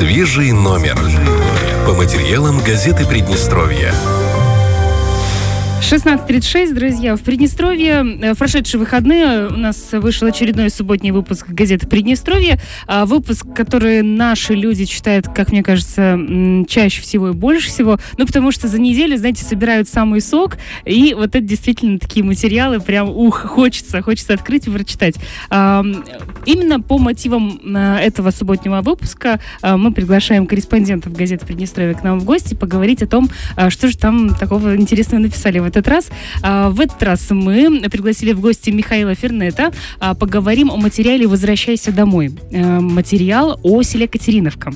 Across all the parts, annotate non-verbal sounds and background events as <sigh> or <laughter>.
Свежий номер. По материалам газеты «Приднестровье». 16.36, друзья. В Приднестровье э, в прошедшие выходные у нас вышел очередной субботний выпуск газеты «Приднестровье». А, выпуск, который наши люди читают, как мне кажется, чаще всего и больше всего. Ну, потому что за неделю, знаете, собирают самый сок. И вот это действительно такие материалы прям, ух, хочется, хочется открыть и прочитать. Именно по мотивам э, этого субботнего выпуска э, мы приглашаем корреспондентов газеты «Приднестровье» к нам в гости поговорить о том, что же там такого интересного написали в этот раз. А, в этот раз мы пригласили в гости Михаила Фернета. А, поговорим о материале «Возвращайся домой». Э, материал о селе Катериновка.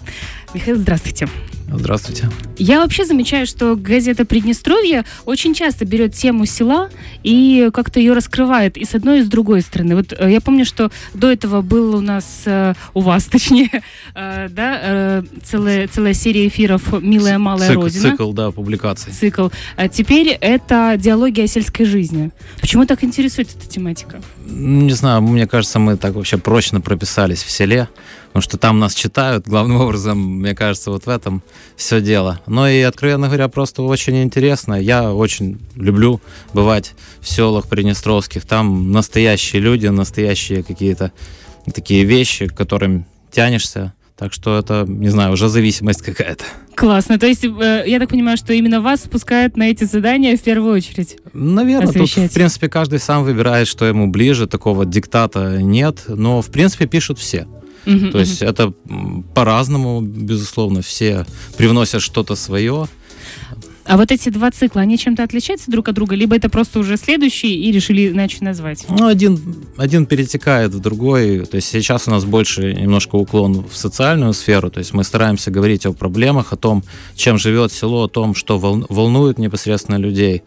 Михаил, здравствуйте. Здравствуйте. Я вообще замечаю, что газета «Приднестровье» очень часто берет тему села и как-то ее раскрывает и с одной, и с другой стороны. Вот э, я помню, что до этого был у нас, э, у вас <laughs> точнее, э, да, целая, целая серия эфиров «Милая малая цикл, родина». Цикл, да, публикаций. Цикл. А теперь это диалоги о сельской жизни. Почему так интересует эта тематика? Не знаю, мне кажется, мы так вообще прочно прописались в селе потому что там нас читают. Главным <laughs> образом, мне кажется, вот в этом все дело. Но и, откровенно говоря, просто очень интересно. Я очень люблю бывать в селах приднестровских. Там настоящие люди, настоящие какие-то такие вещи, к которым тянешься. Так что это, не знаю, уже зависимость какая-то. Классно. То есть, э, я так понимаю, что именно вас спускают на эти задания в первую очередь? Наверное. Тут, в принципе, каждый сам выбирает, что ему ближе. Такого диктата нет. Но, в принципе, пишут все. Угу, То есть это по-разному, безусловно, все привносят что-то свое. А вот эти два цикла, они чем-то отличаются друг от друга, либо это просто уже следующий и решили иначе назвать? Ну, один, один перетекает в другой. То есть сейчас у нас больше немножко уклон в социальную сферу. То есть мы стараемся говорить о проблемах, о том, чем живет село, о том, что волнует непосредственно людей.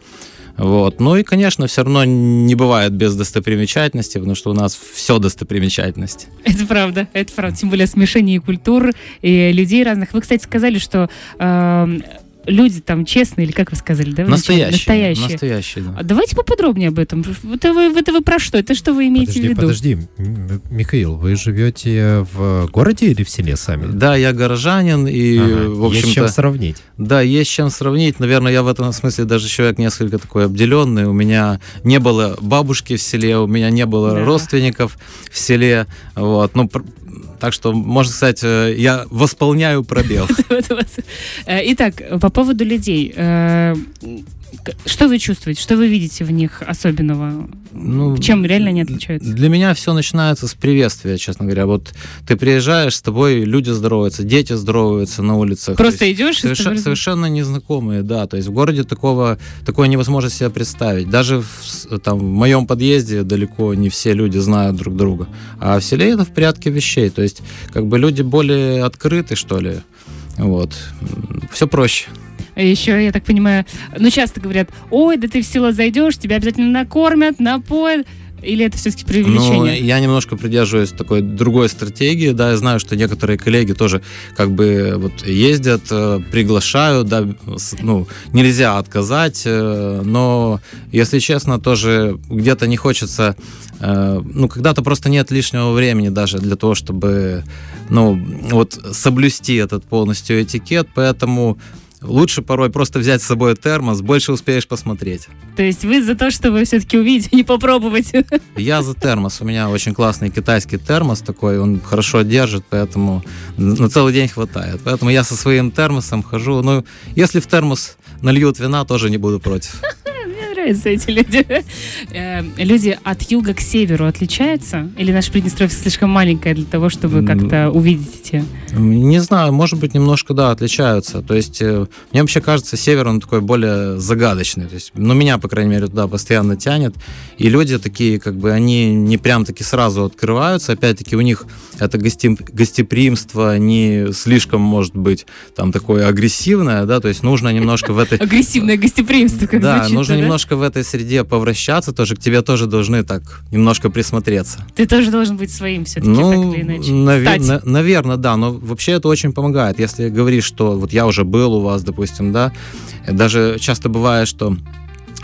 Вот. Ну и, конечно, все равно не бывает без достопримечательности, потому что у нас все достопримечательности. Это правда, это правда. Тем более смешение культур и людей разных. Вы, кстати, сказали, что э, люди там честные, или как вы сказали, да? Настоящие. Настоящие. Настоящие, да. А давайте поподробнее об этом. Это вы, это вы про что? Это что вы имеете подожди, в виду? Подожди, Михаил, вы живете в городе или в селе сами? Да, я горожанин, и, ага, в общем-то... Есть чем сравнить. Да, есть чем сравнить. Наверное, я в этом смысле даже человек несколько такой обделенный. У меня не было бабушки в селе, у меня не было да. родственников в селе. Вот. Ну, так что, можно сказать, э, я восполняю пробел. <laughs> Э, итак, по поводу людей. Что вы чувствуете? Что вы видите в них особенного? Ну, Чем реально они отличаются? Для меня все начинается с приветствия, честно говоря. Вот ты приезжаешь, с тобой люди здороваются, дети здороваются на улицах. Просто идешь? Совершенно, совершенно незнакомые, да. То есть в городе такого, такое невозможно себе представить. Даже в, там, в моем подъезде далеко не все люди знают друг друга. А в селе это в порядке вещей. То есть как бы люди более открыты, что ли. Вот. Все проще. Еще, я так понимаю, ну, часто говорят, ой, да ты в село зайдешь, тебя обязательно накормят, напоят. Или это все-таки преувеличение? Ну, я немножко придерживаюсь такой другой стратегии. Да, я знаю, что некоторые коллеги тоже как бы вот ездят, э, приглашают, да, ну, нельзя отказать, э, но, если честно, тоже где-то не хочется, э, ну, когда-то просто нет лишнего времени даже для того, чтобы, ну, вот соблюсти этот полностью этикет, поэтому Лучше порой просто взять с собой термос, больше успеешь посмотреть. То есть вы за то, чтобы все-таки увидеть, <laughs> не попробовать? Я за термос. У меня очень классный китайский термос такой, он хорошо держит, поэтому на целый день хватает. Поэтому я со своим термосом хожу. Ну, если в термос нальют вина, тоже не буду против нравятся эти люди. Э, люди от юга к северу отличаются? Или наш Приднестровье слишком маленькое для того, чтобы как-то увидеть эти? Не знаю, может быть, немножко, да, отличаются. То есть, э, мне вообще кажется, север, он такой более загадочный. То есть, ну, меня, по крайней мере, туда постоянно тянет. И люди такие, как бы, они не прям таки сразу открываются. Опять-таки, у них это гостеприимство не слишком, может быть, там такое агрессивное, да, то есть нужно немножко в этой... <laughs> Агрессивное гостеприимство, как Да, нужно немножко в этой среде повращаться тоже, к тебе тоже должны так немножко присмотреться. Ты тоже должен быть своим все-таки, ну, так или иначе. Навер- наверное, да, но вообще это очень помогает. Если говоришь, что вот я уже был у вас, допустим, да, даже часто бывает, что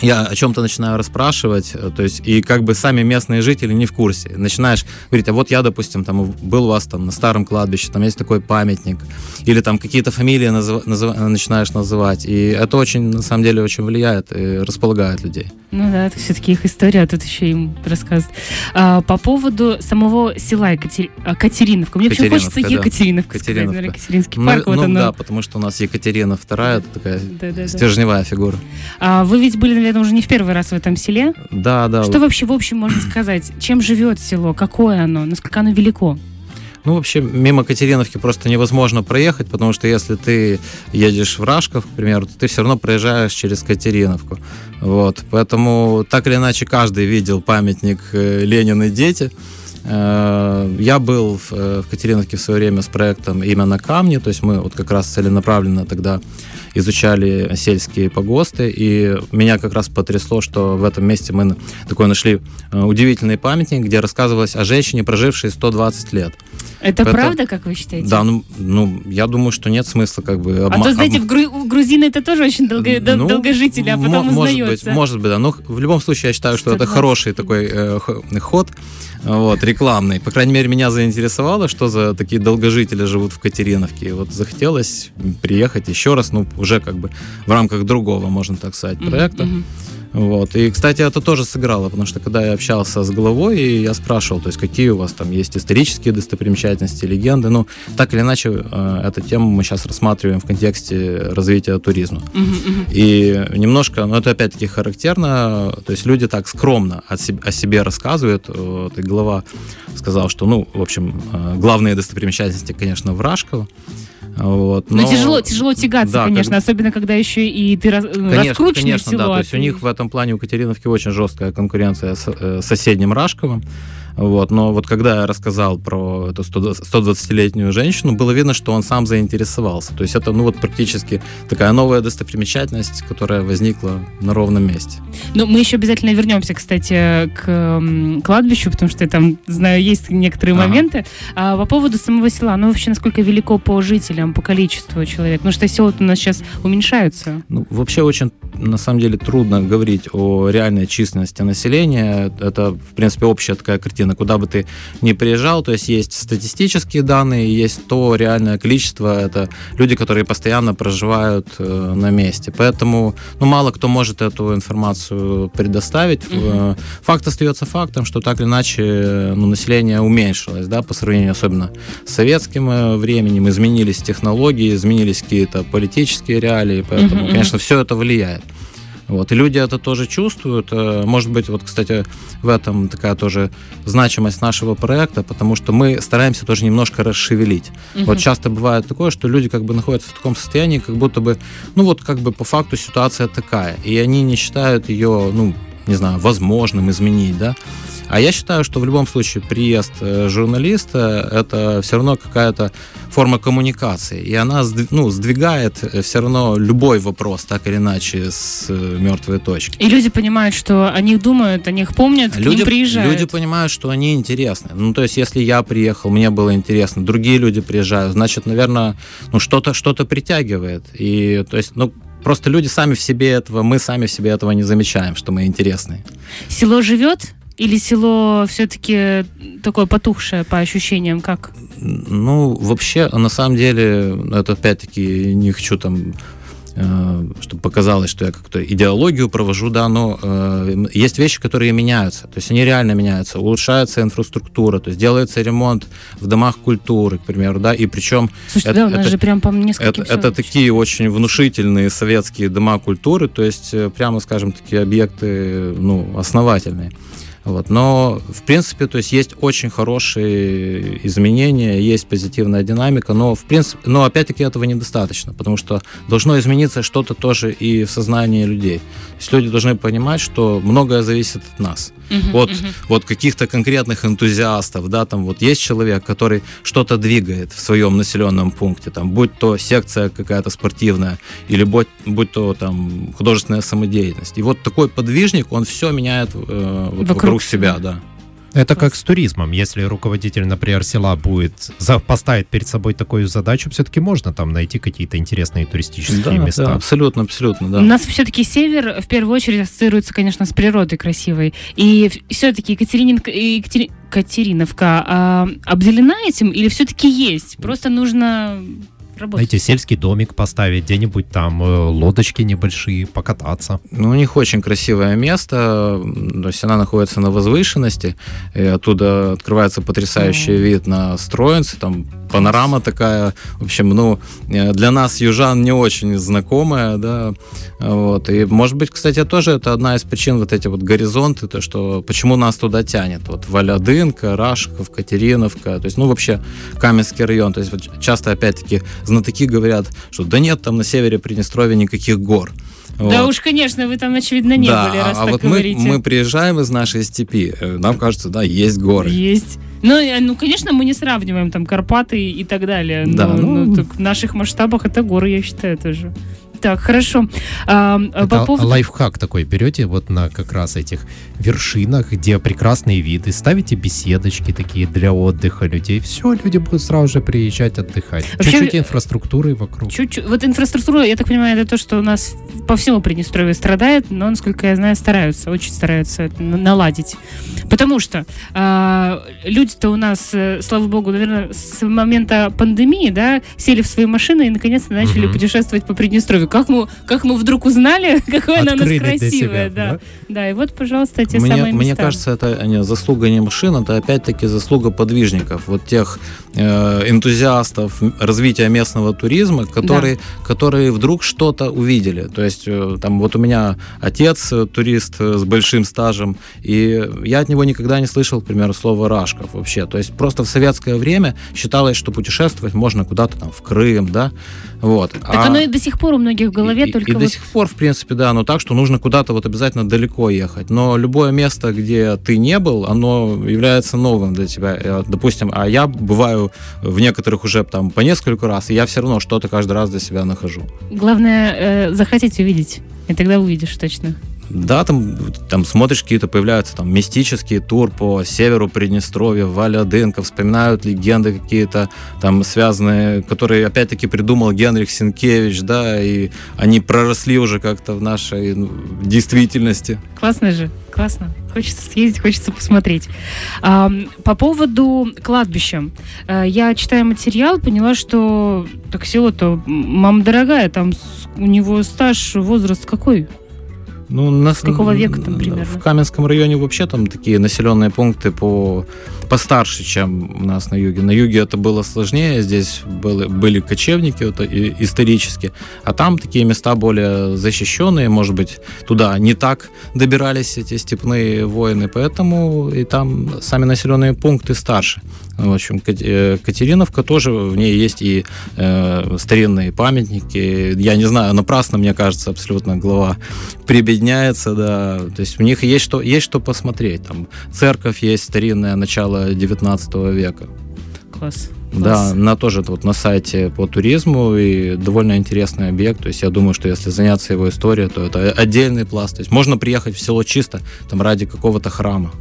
я о чем-то начинаю расспрашивать, э, то есть, и как бы сами местные жители не в курсе. Начинаешь говорить, а вот я, допустим, там был у вас там на старом кладбище, там есть такой памятник, или там какие-то фамилии назыв, назыв, начинаешь называть, и это очень, на самом деле, очень влияет и располагает людей. Ну да, это все-таки их история, а тут еще им рассказывают. А, по поводу самого села Екатери... А, Катериновка. Мне очень хочется да. Екатериновка, Екатериновка. сказать, Екатеринский ну, парк. Ну, вот ну оно. да, потому что у нас Екатерина вторая, это такая да, да, стержневая да. фигура. А, вы ведь были, наверное, уже не в первый раз в этом селе? Да, да. Что вообще в общем можно <clears throat> сказать? Чем живет село? Какое оно? Насколько оно велико? Ну, вообще, мимо Катериновки просто невозможно проехать, потому что если ты едешь в Рашков, к примеру, то ты все равно проезжаешь через Катериновку. Вот. Поэтому, так или иначе, каждый видел памятник э, Ленин и дети. Э, я был э, в Катериновке в свое время с проектом «Имя на камне», то есть мы вот как раз целенаправленно тогда изучали сельские погосты, и меня как раз потрясло, что в этом месте мы такой нашли удивительный памятник, где рассказывалось о женщине, прожившей 120 лет. Это, это правда, как вы считаете? Да, ну, ну, я думаю, что нет смысла как бы... Обма- а то, знаете, в гру- у грузины это тоже очень долго, ну, долгожители, а потом может узнается. Быть, может быть, да. Но в любом случае я считаю, что 120. это хороший такой э, ход, вот, рекламный. По крайней мере, меня заинтересовало, что за такие долгожители живут в Катериновке. И вот захотелось приехать еще раз, ну, уже как бы в рамках другого, можно так сказать, проекта. Mm-hmm. Вот. И, кстати, это тоже сыграло, потому что когда я общался с главой, и я спрашивал, то есть какие у вас там есть исторические достопримечательности, легенды, ну, так или иначе, э, эту тему мы сейчас рассматриваем в контексте развития туризма. И немножко, ну, это опять-таки характерно, то есть люди так скромно о себе, о себе рассказывают, вот, и глава сказал, что, ну, в общем, э, главные достопримечательности, конечно, Вражково, вот, но... но тяжело, тяжело тягаться, да, конечно, как... особенно когда еще и ты раз... конечно, раскрученный конечно, село. Да, то есть у них в этом плане у Катериновки очень жесткая конкуренция с э, соседним Рашковым. Вот. Но вот когда я рассказал про эту 120-летнюю женщину, было видно, что он сам заинтересовался. То есть это ну, вот практически такая новая достопримечательность, которая возникла на ровном месте. Ну, мы еще обязательно вернемся, кстати, к кладбищу, потому что я там, знаю, есть некоторые ага. моменты. А по поводу самого села, ну вообще насколько велико по жителям, по количеству человек? Потому что села у нас сейчас уменьшаются. Ну, вообще очень, на самом деле, трудно говорить о реальной численности населения. Это, в принципе, общая такая картина картина, куда бы ты ни приезжал, то есть есть статистические данные, есть то реальное количество, это люди, которые постоянно проживают э, на месте. Поэтому ну, мало кто может эту информацию предоставить. Mm-hmm. Факт остается фактом, что так или иначе ну, население уменьшилось, да, по сравнению особенно с советским э, временем, изменились технологии, изменились какие-то политические реалии, поэтому, mm-hmm. конечно, все это влияет. Вот. И люди это тоже чувствуют. Э, может быть, вот, кстати, в этом такая тоже значимость нашего проекта, потому что мы стараемся тоже немножко расшевелить. Угу. Вот часто бывает такое, что люди как бы находятся в таком состоянии, как будто бы, ну вот как бы по факту ситуация такая, и они не считают ее, ну, не знаю, возможным изменить, да. А я считаю, что в любом случае приезд э, журналиста – это все равно какая-то форма коммуникации, и она ну, сдвигает э, все равно любой вопрос, так или иначе, с э, мертвой точки. И люди понимают, что о них думают, о них помнят, люди, к ним приезжают. Люди понимают, что они интересны. Ну, то есть, если я приехал, мне было интересно, другие люди приезжают, значит, наверное, ну, что-то что притягивает. И, то есть, ну, Просто люди сами в себе этого, мы сами в себе этого не замечаем, что мы интересны. Село живет? Или село все-таки такое потухшее по ощущениям, как? Ну, вообще, на самом деле, это опять-таки не хочу там чтобы показалось, что я как-то идеологию провожу, да, но э, есть вещи, которые меняются, то есть они реально меняются, улучшается инфраструктура, то есть делается ремонт в домах культуры, к примеру, да, и причем... Слушайте, это, да, у нас это, же прям по нескольким Это, это такие очень внушительные советские дома культуры, то есть э, прямо, скажем, такие объекты, ну, основательные. Вот. Но, в принципе, то есть есть очень хорошие изменения, есть позитивная динамика, но, в принципе, но опять-таки этого недостаточно, потому что должно измениться что-то тоже и в сознании людей. То есть люди должны понимать, что многое зависит от нас. Uh-huh, от uh-huh. вот каких-то конкретных энтузиастов, да, там вот есть человек, который что-то двигает в своем населенном пункте, там, будь то секция какая-то спортивная, или будь, будь то там художественная самодеятельность. И вот такой подвижник, он все меняет э, вот вокруг, вокруг себя, да. Это как с туризмом. Если руководитель, например, села будет за, поставить перед собой такую задачу, все-таки можно там найти какие-то интересные туристические Да, места. да, абсолютно, абсолютно, да. У нас все-таки север в первую очередь ассоциируется, конечно, с природой красивой. И все-таки Екатерининка, Екатери- Катериновка а, обделена этим или все-таки есть? Просто нужно работать. Знаете, сельский домик поставить, где-нибудь там э, лодочки небольшие, покататься. Ну, у них очень красивое место, то есть она находится на возвышенности, и оттуда открывается потрясающий Мгм. вид на Строинцы, там панорама такая, в общем, ну, э, для нас, южан, не очень знакомая, да, вот, и, может быть, кстати, тоже это одна из причин, вот эти вот горизонты, то, что, почему нас туда тянет, вот, Валядынка, Рашков, Катериновка, то есть, ну, вообще, Каменский район, то есть, вот, часто, опять-таки, знатоки говорят, что да нет там на севере Приднестровья никаких гор, Да Вот. уж, конечно, вы там, очевидно, не Да, были, раз а так вот мы, говорите. мы приезжаем из нашей степи, э, нам кажется, да, есть горы. Есть. Ну, ну, конечно, мы не сравниваем там Карпаты и так далее. Да, но, ну- ну, так в наших масштабах это горы, я считаю, тоже. Так, хорошо. А, а по Это поводу... лайфхак такой берете вот на как раз этих вершинах, где прекрасные виды, ставите беседочки такие для отдыха людей. Все, люди будут сразу же приезжать отдыхать. Вообще- Чуть-чуть инфраструктуры вокруг. Чуть-чуть. Вот инфраструктура, я так понимаю, это то, что у нас по всему Приднестровью страдает, но, насколько я знаю, стараются, очень стараются это на- наладить. Потому что а, люди-то у нас, э, слава богу, наверное, с момента пандемии, да, сели в свои машины и наконец-то начали Мгм. путешествовать по Приднестровью. Как мы, как мы вдруг узнали, <laughs> какое она у нас красивое, себя, да. да? Да, и вот, пожалуйста, те Мне, самые мне места. кажется, это не заслуга не машин, это опять-таки заслуга подвижников, вот тех э, энтузиастов развития местного туризма, которые, которые вдруг что-то увидели. То есть э, там вот у меня отец э, турист э, с большим стажем, и я от него никогда не слышал, к примеру, слова Рашков вообще. То есть просто в советское время считалось, что путешествовать можно куда-то там в Крым, да, вот. Так А- оно и до сих пор у многих в голове, и, только и вот... до сих пор, в принципе, да, но так, что нужно куда-то вот обязательно далеко ехать. Но любое место, где ты не был, оно является новым для тебя. Э, Допустим, а я бываю в некоторых уже там по несколько раз, и я все равно что-то каждый раз для себя нахожу. Главное, э, захотеть увидеть, и тогда увидишь точно. Да, там, там смотришь, какие-то появляются там мистические тур по северу Приднестровья, Валя Дынка, вспоминают легенды какие-то там связанные, которые опять-таки придумал Генрих Сенкевич, да, и они проросли уже как-то в нашей ну, действительности. Классно же, классно. Хочется съездить, хочется посмотреть. А, по поводу кладбища. Э, Я читаю материал, поняла, что так село-то, мама дорогая, там у него стаж, возраст какой? Ну, на, С какого века там примерно? В Каменском районе вообще там такие населенные пункты по постарше, чем у нас на юге. На юге это было сложнее, здесь были, были кочевники вот, и- исторически, а там такие места более защищенные, может быть, туда не так добирались эти степные воины, поэтому и там сами населенные пункты старше. В общем, э, Катериновка тоже, в ней есть и э, старинные памятники. Я не знаю, напрасно, мне кажется, абсолютно глава прибедняется, да. То есть у них есть что, есть что посмотреть. Там церковь есть старинная, начало 19 века. Класс. Да, Класс. на тоже вот на сайте по туризму и довольно интересный объект. То есть я думаю, что если заняться его историей, то это отдельный пласт. То есть можно приехать в село чисто там ради какого-то храма.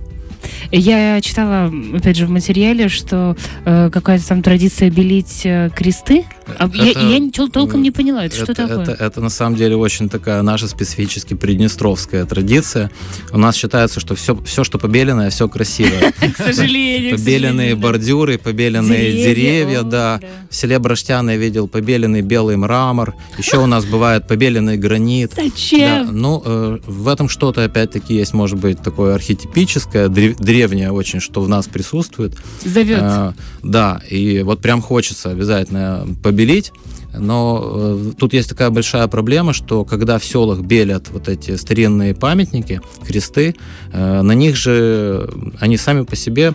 Я читала, опять же, в материале, что э, какая-то там традиция белить э, кресты. А я, Это- я ничего толком не поняла, это, что это, такое? Это, это на самом деле очень такая наша специфически приднестровская традиция. У нас считается, что все, все что побеленное, все красивое. <laughs> К сожалению. Побеленные бордюры, побеленные деревья, да. В селе Браштян я видел побеленный белый мрамор. Еще у нас бывает побеленный гранит. Зачем? ну, э, в этом что-то опять-таки есть, может быть, такое архетипическое, древнее очень, что в нас присутствует. Зовет. Э, да, и вот прям хочется обязательно побелить. Но э, тут есть такая большая проблема, что когда в селах белят вот эти старинные памятники, кресты, э, на них же они сами по себе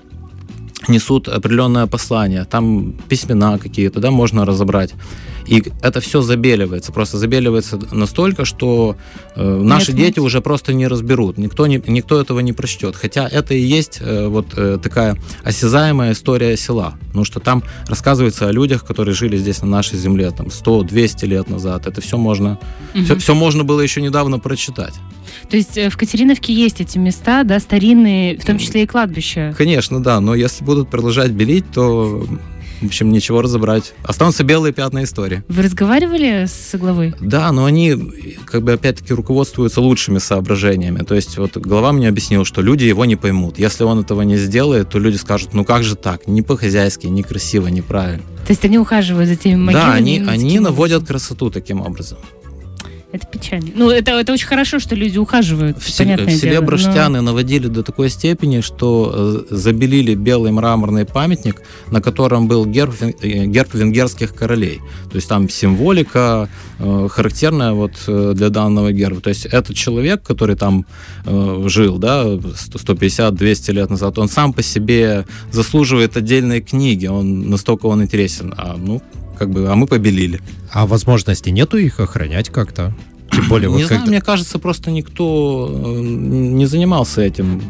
несут определенное послание. Там письмена какие-то, да, можно разобрать. И это все забеливается, просто забеливается настолько, что э, наши Нет, дети уже просто не разберут, никто, не, никто этого не прочтет. Хотя это и есть э, вот э, такая осязаемая история села, потому что там рассказывается о людях, которые жили здесь на нашей земле там 100-200 лет назад. Это все можно, Мгм. все, все можно было еще недавно прочитать. То есть э, в Катериновке есть эти места, да, старинные, в том числе и кладбища. Конечно, да, но если будут продолжать белить, то, в общем, ничего разобрать. Останутся белые пятна истории. Вы разговаривали с главой? Да, но они, как бы, опять-таки, руководствуются лучшими соображениями. То есть, вот глава мне объяснил, что люди его не поймут. Если он этого не сделает, то люди скажут, ну как же так? Не по-хозяйски, некрасиво, неправильно. То есть они ухаживают за теми могилами? да, они, они наводят красоту таким образом. Это печально. Ну, это, это очень хорошо, что люди ухаживают. В, понятное в селе дело, но- Браштяны наводили до такой степени, что э, забелили белый мраморный памятник, на котором был герб, э, герб венгерских королей. То есть там символика э, характерная вот для данного герба. То есть этот человек, который там жил, да, 150-200 лет назад, он сам по себе заслуживает отдельной книги. Он настолько он интересен. А ну как бы, а мы побелили. А возможности нету их охранять как-то? Тем более, Не вот знаю, когда- мне кажется, просто никто э, не занимался этим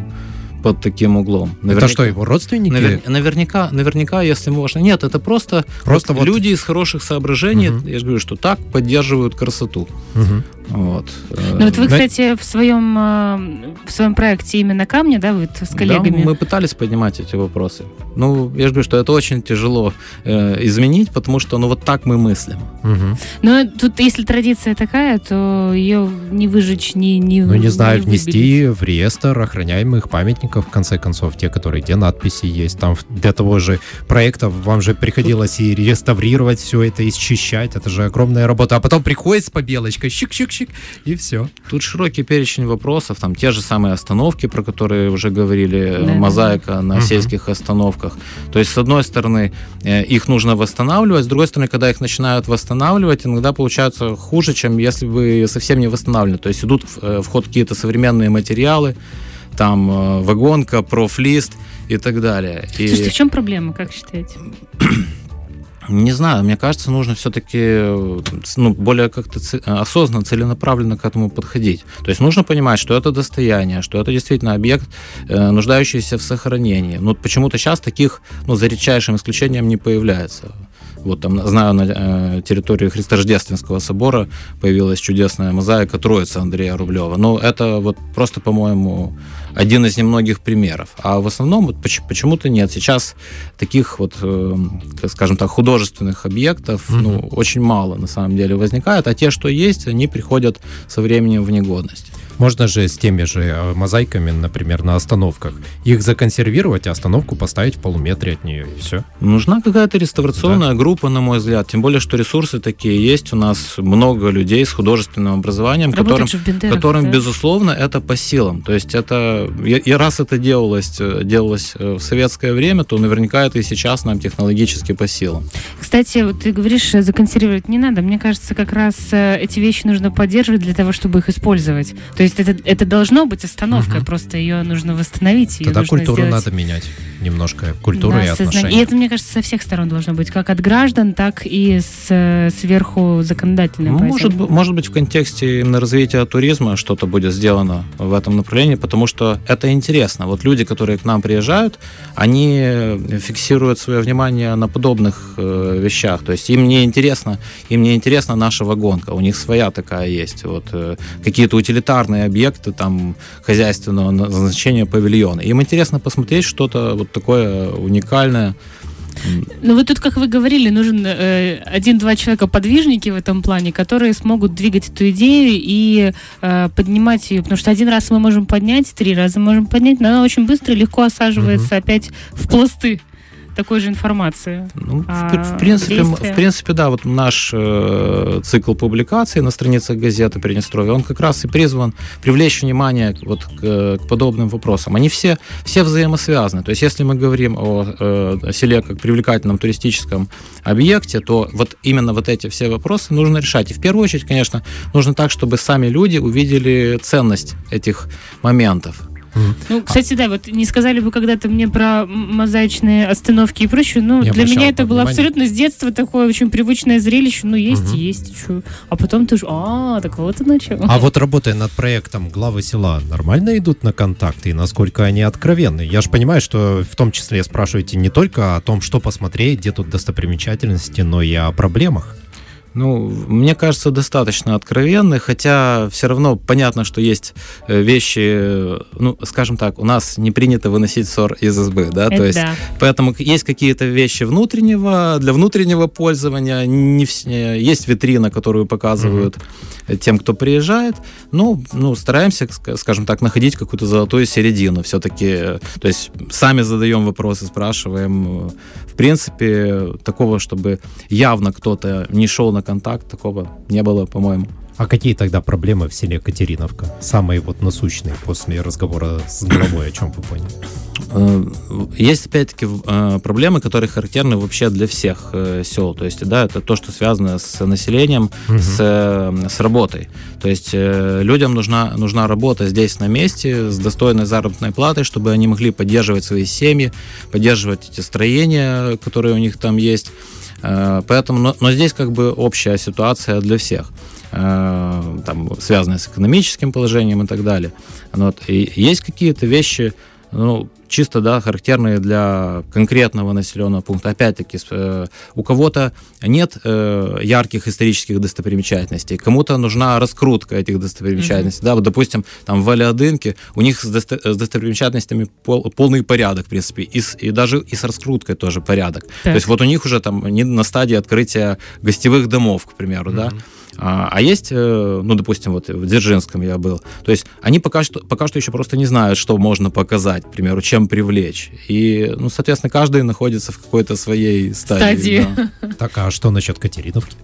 под таким углом. Это что, его родственники? навер- наверняка, наверняка, если можно. Нет, это просто, Просто вот- люди из хороших соображений, Мгм. я же говорю, что так поддерживают красоту. Мгм. Вот. Э, Ну вот вы, На- кстати, в своем, э, в своем проекте именно камня, да, вы с коллегами? Да, мы пытались поднимать эти вопросы. Ну, я же говорю, что это очень тяжело э, изменить, потому что, ну, вот так мы мыслим. Мгм. Но тут, если традиция такая, то ее не выжечь, не, не Ну, не знаю, выбелить. внести в реестр охраняемых памятников, в конце концов, те, которые, где надписи есть. Там для того же проекта вам же приходилось и реставрировать все это, и счищать. Это же огромная работа. А потом приходит с побелочкой, щик-щик-щик, и все. Тут широкий перечень вопросов, там те же самые остановки, про которые уже говорили, э, Да-да-да. мозаика на Мгм. сельских остановках. То есть, с одной стороны, э, их нужно восстанавливать, с другой стороны, когда их начинают восстанавливать, иногда получается хуже, чем если бы совсем не восстанавливали. То есть идут в э, в ход какие-то современные материалы, там э, вагонка, профлист и так далее. И... Слушайте, в чем проблема, как считаете? <clears throat> Не знаю, мне кажется, нужно все-таки ну, более как-то це- осознанно, целенаправленно к этому подходить. То есть нужно понимать, что это достояние, что это действительно объект, э, нуждающийся в сохранении. Но почему-то сейчас таких, ну, за редчайшим исключением не появляется. Вот там, знаю, на э, территории Христорождественского собора появилась чудесная мозаика Троицы Андрея Рублева. Но это вот просто, по-моему, один из немногих примеров. А в основном вот поч- почему-то нет. Сейчас таких вот, э, как скажем так, художественных объектов Мгм. ну, очень мало на самом деле возникает, а те, что есть, они приходят со временем в негодность. Можно же с теми же э, мозаиками, например, на остановках, их законсервировать, а остановку поставить в полуметре от нее, и все. Нужна какая-то реставрационная группа, на мой взгляд. Тем более, что ресурсы такие есть. У нас много людей с художественным образованием, которым, Работать в Бендерах, которым да? безусловно, это по силам. То есть это... И раз это делалось, э, делалось э, в советское время, то наверняка это и сейчас нам технологически по силам. Кстати, вот ты говоришь, законсервировать не надо. Мне кажется, как раз эти вещи нужно поддерживать для того, чтобы их использовать. То есть это, это должно быть остановкой, Мгм. просто ее нужно восстановить. Тогда нужно культуру сделать- надо менять немножко. Культуру Да, и сознание. отношения. И это, мне кажется, со всех сторон должно быть, как от граждан, так и с, э, сверху законодательной Ну, может, быть- может быть, в контексте именно развития туризма что-то будет сделано в этом направлении, потому что это интересно. Вот люди, которые к нам приезжают, они фиксируют свое внимание на подобных э, вещах. То есть им не интересно, им не интересна наша вагонка, у них своя такая есть. Вот э, какие-то утилитарные объекты там хозяйственного назначения павильона. Им интересно посмотреть что-то вот такое уникальное. Ну вот тут, как вы говорили, нужен э, один-два человека-подвижники в этом плане, которые смогут двигать эту идею и э, поднимать ее. Потому что один раз мы можем поднять, три раза можем поднять, но она очень быстро и легко осаживается опять в пласты такой же информации. Ну, в, А, в принципе, действия? в принципе, да, вот наш э, цикл публикаций на страницах газеты Приднестровье, он как раз и призван привлечь внимание вот к, к подобным вопросам. Они все, все взаимосвязаны. То есть, если мы говорим о, э, о селе как привлекательном туристическом объекте, то вот именно вот эти все вопросы нужно решать. И в первую очередь, конечно, нужно так, чтобы сами люди увидели ценность этих моментов. Ну, кстати, да, вот не сказали бы когда-то мне про мозаичные остановки и прочее, Не для меня это было абсолютно с детства такое очень привычное зрелище, ну, есть и есть, чё. А потом ты же, а, так вот оно чё. А вот работая над проектом главы села, нормально идут на контакты и насколько они откровенны? Я же понимаю, что в том числе спрашиваете не только о том, что посмотреть, где тут достопримечательности, но и о проблемах. Ну, мне кажется, достаточно откровенны, хотя все равно понятно, что есть э, вещи, э, ну, скажем так, у нас не принято выносить ссор из избы, да, то Это есть да. Поэтому есть какие-то вещи внутреннего, для внутреннего пользования. Не вс- есть витрина, которую показывают э, тем, кто приезжает. Ну, ну, стараемся, ск- скажем так, находить какую-то золотую середину. Все-таки, то есть сами задаем вопросы, спрашиваем. Принципе, такого, чтобы явно кто-то не шел на контакт, такого не было, по-моему. А какие тогда проблемы в селе Катериновка? Самые вот насущные после разговора с главой, о чем вы поняли? Э, Есть, опять-таки, э, проблемы, которые характерны вообще для всех э, сел. То есть, да, это то, что связано с населением, Мгм. с, с работой. То есть, людям нужна, нужна работа здесь, на месте, с достойной заработной платой, чтобы они могли поддерживать свои семьи, поддерживать эти строения, которые у них там есть. Поэтому, но, но здесь как бы общая ситуация для всех там, связанные с экономическим положением и так далее. Вот. И есть какие-то вещи, ну, чисто, да, характерные для конкретного населенного пункта. Опять-таки, э, у кого-то нет э, ярких исторических достопримечательностей, кому-то нужна раскрутка этих достопримечательностей. Да, вот, допустим, там в Валиадынке у них с, досто- с достопримечательностями пол- полный порядок, в принципе, и, с- и даже и с раскруткой тоже порядок. То Так. есть вот у них уже там они на стадии открытия гостевых домов, к примеру, да. А, а есть, э, ну, допустим, вот в Дзержинском я был. То есть они пока что, пока что еще просто не знают, что можно показать, к примеру, чем привлечь. И, ну, соответственно, каждый находится в какой-то своей стадии. Стадии. да. Так, а что насчет Катериновки?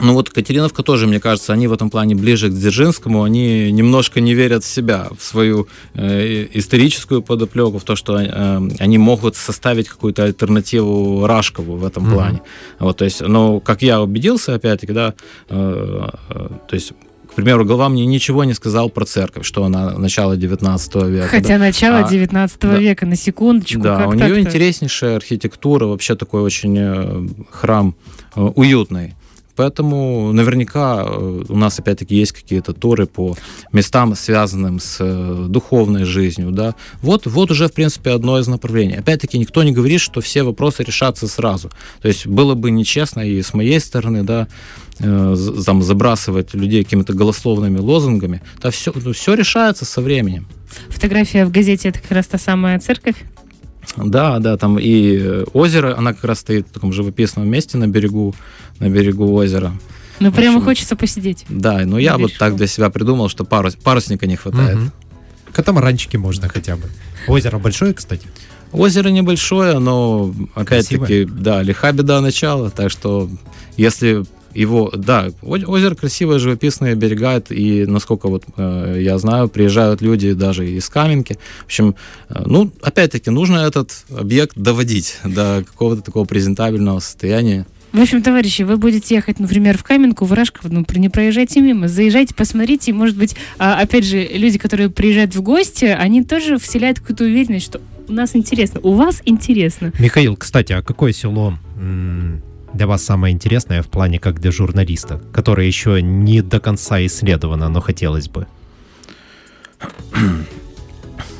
Ну вот Катериновка тоже, мне кажется, они в этом плане ближе к Дзержинскому, они немножко не верят в себя, в свою э, историческую подоплеку, в то, что э, они могут составить какую-то альтернативу Рашкову в этом Мгм. плане. Вот, то есть, ну, как я убедился, опять-таки, да, э, э, то есть, к примеру, глава мне ничего не сказал про церковь, что она начало 19 века. да. Хотя начало А, 19 да. века, на секундочку, Да, у нее интереснейшая архитектура, вообще такой очень э, храм э, уютный. Поэтому наверняка э, у нас опять-таки есть какие-то туры по местам, связанным с э, духовной жизнью, да. Вот, вот уже, в принципе, одно из направлений. Опять-таки никто не говорит, что все вопросы решатся сразу. То есть было бы нечестно и с моей стороны, да, э, там, забрасывать людей какими-то голословными лозунгами. Да все, все решается со временем. Фотография в газете это как раз та самая церковь. Да, да, там и э, озеро, она как раз стоит в таком живописном месте на берегу, на берегу озера. Ну, прямо общем, хочется посидеть. Да, но я вот так для себя придумал, что парус, парусника не хватает. Мгм. Катамаранчики можно хотя бы. Озеро большое, кстати. Озеро небольшое, но опять-таки, да, лиха беда начала, так что если его, да, озеро красивое, живописные берега, и насколько вот э, я знаю, приезжают люди даже из Каменки. В общем, э, ну, опять-таки, нужно этот объект доводить до какого-то такого презентабельного состояния. В общем, товарищи, вы будете ехать, например, в Каменку, в Рашково, ну, не проезжайте мимо, заезжайте, посмотрите, и, может быть, а, опять же, люди, которые приезжают в гости, они тоже вселяют какую-то уверенность, что у нас интересно, у вас интересно. Михаил, кстати, а какое село м, для вас самое интересное в плане как для журналиста, которое еще не до конца исследовано, но хотелось бы? <clears throat>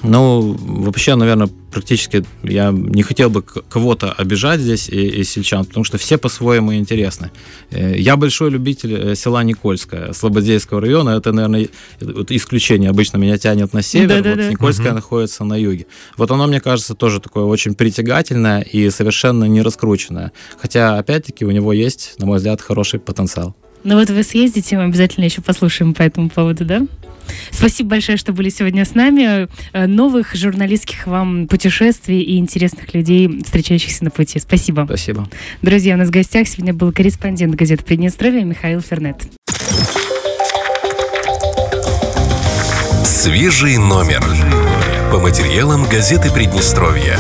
Ну, вообще, наверное, практически я не хотел бы кого-то обижать здесь и, и сельчан, потому что все по-своему интересны. Э, Я большой любитель э, села Никольское, Слободейского района. Это, наверное, вот исключение. Обычно меня тянет на север, Да-да-да. вот Никольское Мгм. находится на юге. Вот оно, мне кажется, тоже такое очень притягательное и совершенно не раскрученное. Хотя, опять-таки, у него есть, на мой взгляд, хороший потенциал. Ну вот вы съездите, мы обязательно еще послушаем по этому поводу, да? Спасибо большое, что были сегодня с нами. Э, Новых журналистских вам путешествий и интересных людей, встречающихся на пути. Спасибо. Спасибо. Друзья, у нас в гостях сегодня был корреспондент газеты «Приднестровье» Михаил Фернет. Свежий номер. По материалам газеты Приднестровья.